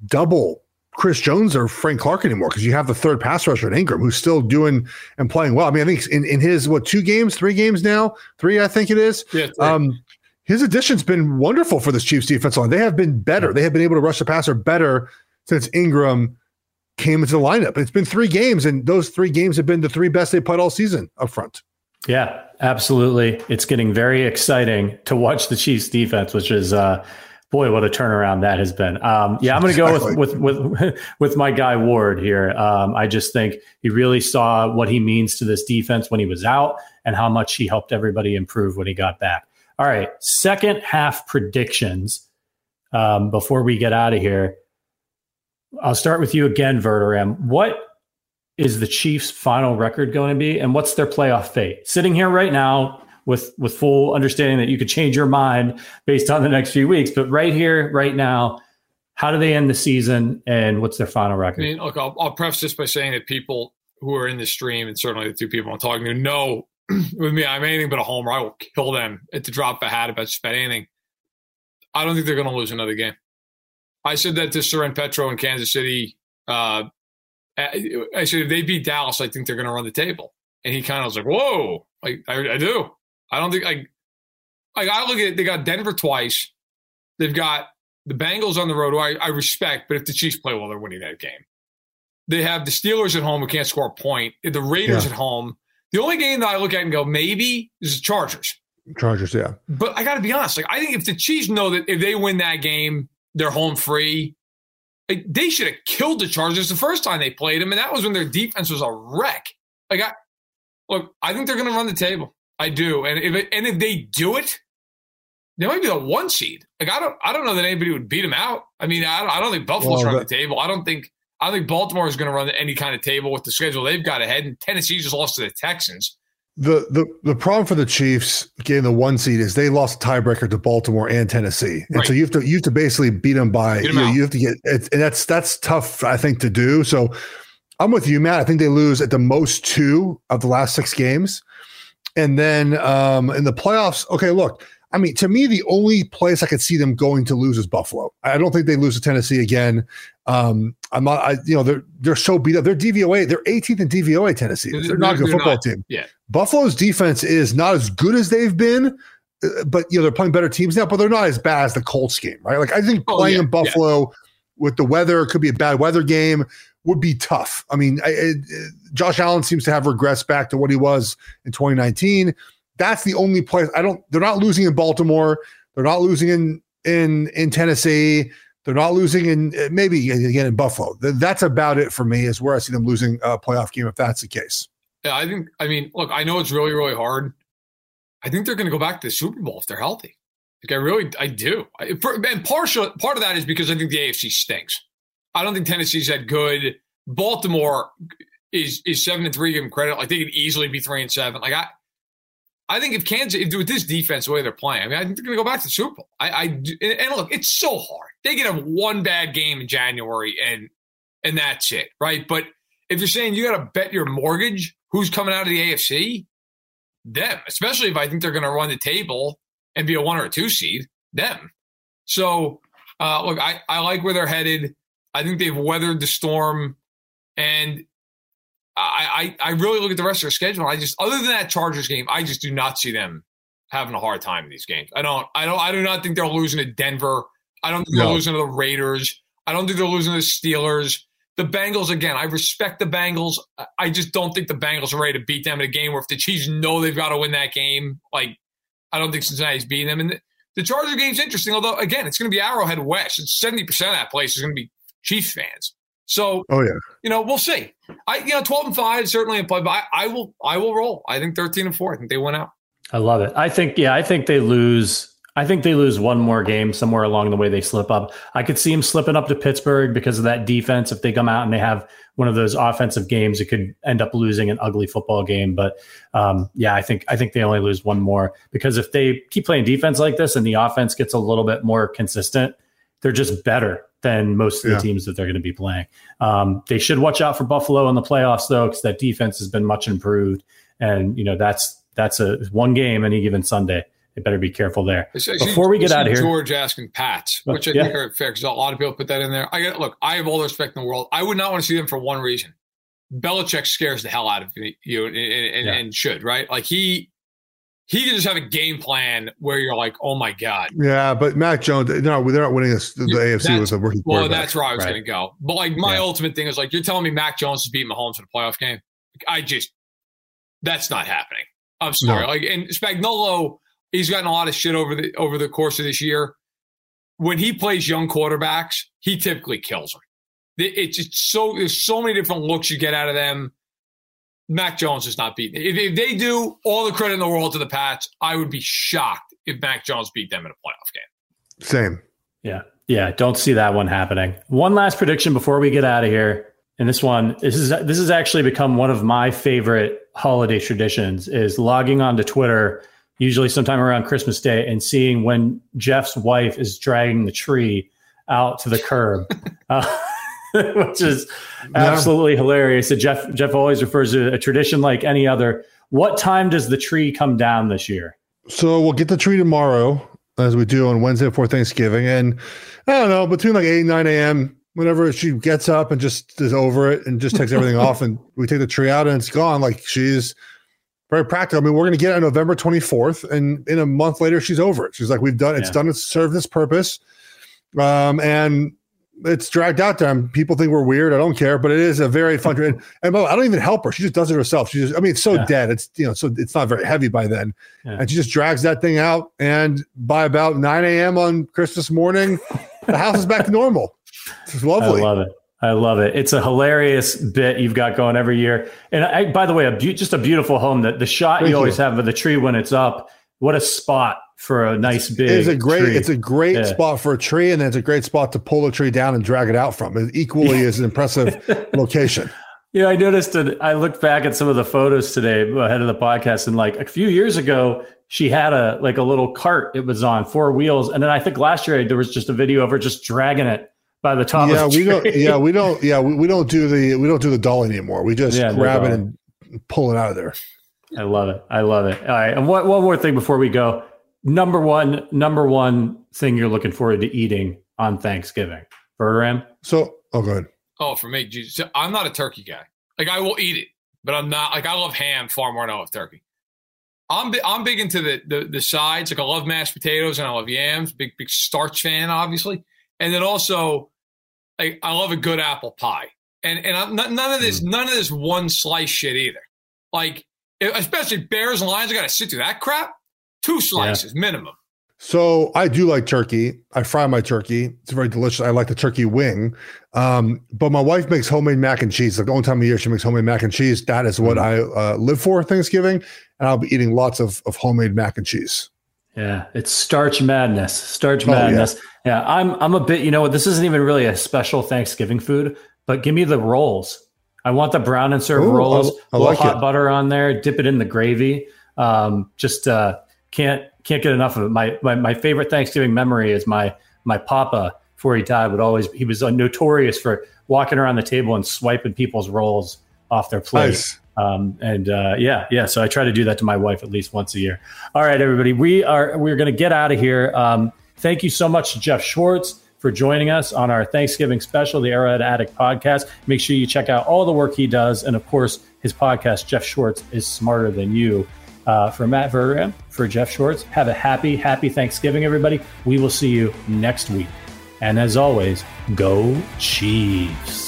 double Chris Jones or Frank Clark anymore because you have the third pass rusher at Ingram who's still doing and playing well. I mean, I think in, in his what two games, three games now, three I think it is. Yeah, um, his addition's been wonderful for this Chiefs defense line. They have been better. They have been able to rush the passer better since Ingram came into the lineup. It's been three games, and those three games have been the three best they played all season up front. Yeah, absolutely. It's getting very exciting to watch the Chiefs defense, which is uh, boy, what a turnaround that has been. Um, yeah, I'm going to go with, with, with, with my guy Ward here. Um, I just think he really saw what he means to this defense when he was out and how much he helped everybody improve when he got back. All right, second half predictions um, before we get out of here. I'll start with you again, Verderame. What is the Chiefs' final record going to be, and what's their playoff fate? Sitting here right now, with with full understanding that you could change your mind based on the next few weeks. But right here, right now, how do they end the season, and what's their final record? I mean, look, I'll, I'll preface this by saying that people who are in the stream, and certainly the two people I'm talking to, know with me, I'm anything but a homer. I will kill them at the drop of a hat about just about anything. I don't think they're going to lose another game. I said that to Soren Petro in Kansas City. Uh, I said if they beat Dallas, I think they're going to run the table. And he kind of was like, "Whoa, like I, I do." I don't think like like I look at it, they got Denver twice. They've got the Bengals on the road, who I, I respect, but if the Chiefs play well, they're winning that game. They have the Steelers at home who can't score a point. The Raiders yeah. at home. The only game that I look at and go, maybe is the Chargers. Chargers, yeah. But I got to be honest. Like, I think if the Chiefs know that if they win that game, they're home free. Like, they should have killed the Chargers the first time they played them, and that was when their defense was a wreck. Like, I look, I think they're going to run the table. I do, and if it, and if they do it, they might be the one seed. Like I don't, I don't know that anybody would beat them out. I mean, I don't, I don't think Buffalo's well, run the table. I don't think, I don't think Baltimore is going to run any kind of table with the schedule they've got ahead. And Tennessee just lost to the Texans. The, the the problem for the Chiefs getting the one seed is they lost a tiebreaker to Baltimore and Tennessee, and right. so you have to you have to basically beat them by beat them you, know, you have to get and that's that's tough I think to do. So I'm with you, Matt. I think they lose at the most two of the last six games. And then um, in the playoffs, okay, look, I mean, to me, the only place I could see them going to lose is Buffalo. I don't think they lose to Tennessee again. Um, I'm not, I, you know, they're they're so beat up. They're DVOA. They're 18th in DVOA. Tennessee. They're, they're not a good football not, team. Yeah. Buffalo's defense is not as good as they've been, uh, but you know they're playing better teams now. But they're not as bad as the Colts game, right? Like I think oh, playing yeah, in Buffalo yeah. with the weather could be a bad weather game would be tough. I mean, I, I, Josh Allen seems to have regressed back to what he was in 2019. That's the only place I don't. They're not losing in Baltimore. They're not losing in in in Tennessee. They're not losing in eh, maybe again in Buffalo. That's about it for me. Is where I see them losing a playoff game if that's the case. Yeah, I think. I mean, look, I know it's really really hard. I think they're going to go back to the Super Bowl if they're healthy. Like I really, I do. I, for, and partial part of that is because I think the AFC stinks. I don't think Tennessee's that good. Baltimore is is seven and three. Give them credit. Like they could easily be three and seven. Like I, I think if Kansas, if, with this defense the way they're playing, I mean, I think they're going to go back to the Super Bowl. I, I and look, it's so hard. They can have one bad game in January and and that's it, right? But if you're saying you got to bet your mortgage who's coming out of the AFC, them, especially if I think they're going to run the table and be a one or a two seed, them. So, uh, look, I, I like where they're headed. I think they've weathered the storm. And I, I, I really look at the rest of their schedule. I just, other than that Chargers game, I just do not see them having a hard time in these games. I don't, I don't, I do not think they're losing to Denver. I don't think no. they're losing to the Raiders. I don't think they're losing to the Steelers. The Bengals, again, I respect the Bengals. I just don't think the Bengals are ready to beat them in a game where if the Chiefs know they've got to win that game, like, I don't think Cincinnati's beating them. And the, the Charger game's interesting, although, again, it's going to be Arrowhead West. It's 70% of that place is going to be Chiefs fans. So, oh yeah, you know, we'll see. I, you know, twelve and five certainly in play, but I, I, will, I will roll. I think thirteen and four. I think they went out. I love it. I think, yeah, I think they lose I think they lose one more game somewhere along the way. They slip up. I could see them slipping up to Pittsburgh because of that defense. If they come out and they have one of those offensive games, it could end up losing an ugly football game. But um, yeah, I think I think they only lose one more because if they keep playing defense like this and the offense gets a little bit more consistent, they're just better than most of the yeah. teams that they're going to be playing. Um, they should watch out for Buffalo in the playoffs though, because that defense has been much improved, and you know that's that's a one game any given Sunday they better be careful there. Before we get out of here, George asking Pats, which I yeah. think are fair because a lot of people put that in there. I get look. I have all the respect in the world. I would not want to see them for one reason. Belichick scares the hell out of you and, and, yeah. and should right. Like he he can just have a game plan where you're like, oh my god. Yeah, but Mac Jones, no, they're not winning this, the AFC with a rookie Well, that's where I was right. going to go. But like my yeah. ultimate thing is like, you're telling me Mac Jones is beating Mahomes in a playoff game. I just that's not happening. I'm sorry. No. Like and Spagnuolo he's gotten a lot of shit over the over the course of this year. When he plays young quarterbacks, he typically kills them. It's just so there's so many different looks you get out of them. Mac Jones is not beating. If, if they do all the credit in the world to the Pats, I would be shocked if Mac Jones beat them in a playoff game. Same. Yeah. Yeah. Don't see that one happening. One last prediction before we get out of here. And this one, this is this has actually become one of my favorite holiday traditions is logging onto Twitter usually sometime around Christmas Day, and seeing when Jeff's wife is dragging the tree out to the curb, uh, which is absolutely yeah. hilarious. So Jeff Jeff always refers to a tradition like any other. What time does the tree come down this year? So we'll get the tree tomorrow, as we do on Wednesday before Thanksgiving, and I don't know between like eight and nine a.m. Whenever she gets up and just is over it and just takes everything off, and we take the tree out and it's gone. Like she's very practical. I mean, we're going to get it on November 24th, and in a month later, she's over it. She's like, "We've done it's yeah. done its served its purpose," um, and it's dragged out time. People think we're weird. I don't care, but it is a very fun. and, and I don't even help her. She just does it herself. She just, I mean, it's so yeah. dead. It's you know, so it's not very heavy by then, yeah. and she just drags that thing out. And by about 9 a.m. on Christmas morning, the house is back to normal. It's lovely. I love it. I love it. It's a hilarious bit you've got going every year. And I, by the way, a be- just a beautiful home. That the shot Thank you always you. have of the tree when it's up. What a spot for a nice big. It's a great. Tree. It's a great yeah. spot for a tree, and then it's a great spot to pull the tree down and drag it out from. It equally is an impressive location. Yeah, I noticed that. I looked back at some of the photos today ahead of the podcast, and like a few years ago, she had a like a little cart. It was on four wheels, and then I think last year there was just a video of her just dragging it by the top. Yeah, we don't. Yeah, we don't. Yeah, we, we don't do the we don't do the doll anymore. We just yeah, grab it and pull it out of there. I love it. I love it. All right, and one one more thing before we go. Number one, number one thing you're looking forward to eating on Thanksgiving, Verderame. So, oh, good. Oh, for me, Jesus, I'm not a turkey guy. Like I will eat it, but I'm not like I love ham far more than I love turkey. I'm I'm big into the, the the sides. Like I love mashed potatoes and I love yams. Big big starch fan, obviously. And then also, I, I love a good apple pie. And and I'm, none of this, mm. none of this one slice shit either. Like, especially Bears and Lions, I got to sit through that crap. Two slices yeah. minimum. So I do like turkey. I fry my turkey. It's very delicious. I like the turkey wing. Um, but my wife makes homemade mac and cheese. Like the only time of year she makes homemade mac and cheese. That is what mm. I uh, live for Thanksgiving. And I'll be eating lots of, of homemade mac and cheese. Yeah, it's starch madness. Starch oh, madness. Yeah. yeah, I'm I'm a bit, you know what, this isn't even really a special Thanksgiving food, but give me the rolls. I want the brown and serve Ooh, rolls. I, I like hot it. butter on there, dip it in the gravy. Um, just uh, can't can't get enough of it. My, my my favorite Thanksgiving memory is my my papa before he died would always he was notorious for walking around the table and swiping people's rolls off their plate. Nice. Um, and uh, yeah, yeah. So I try to do that to my wife at least once a year. All right, everybody, we are we're going to get out of here. Um, thank you so much to Jeff Schwartz for joining us on our Thanksgiving special, the Arrowhead Addict podcast. Make sure you check out all the work he does, and of course his podcast. Jeff Schwartz is smarter than you. Uh, for Matt Verderame, for Jeff Schwartz, have a happy, happy Thanksgiving, everybody. We will see you next week. And as always, go Chiefs.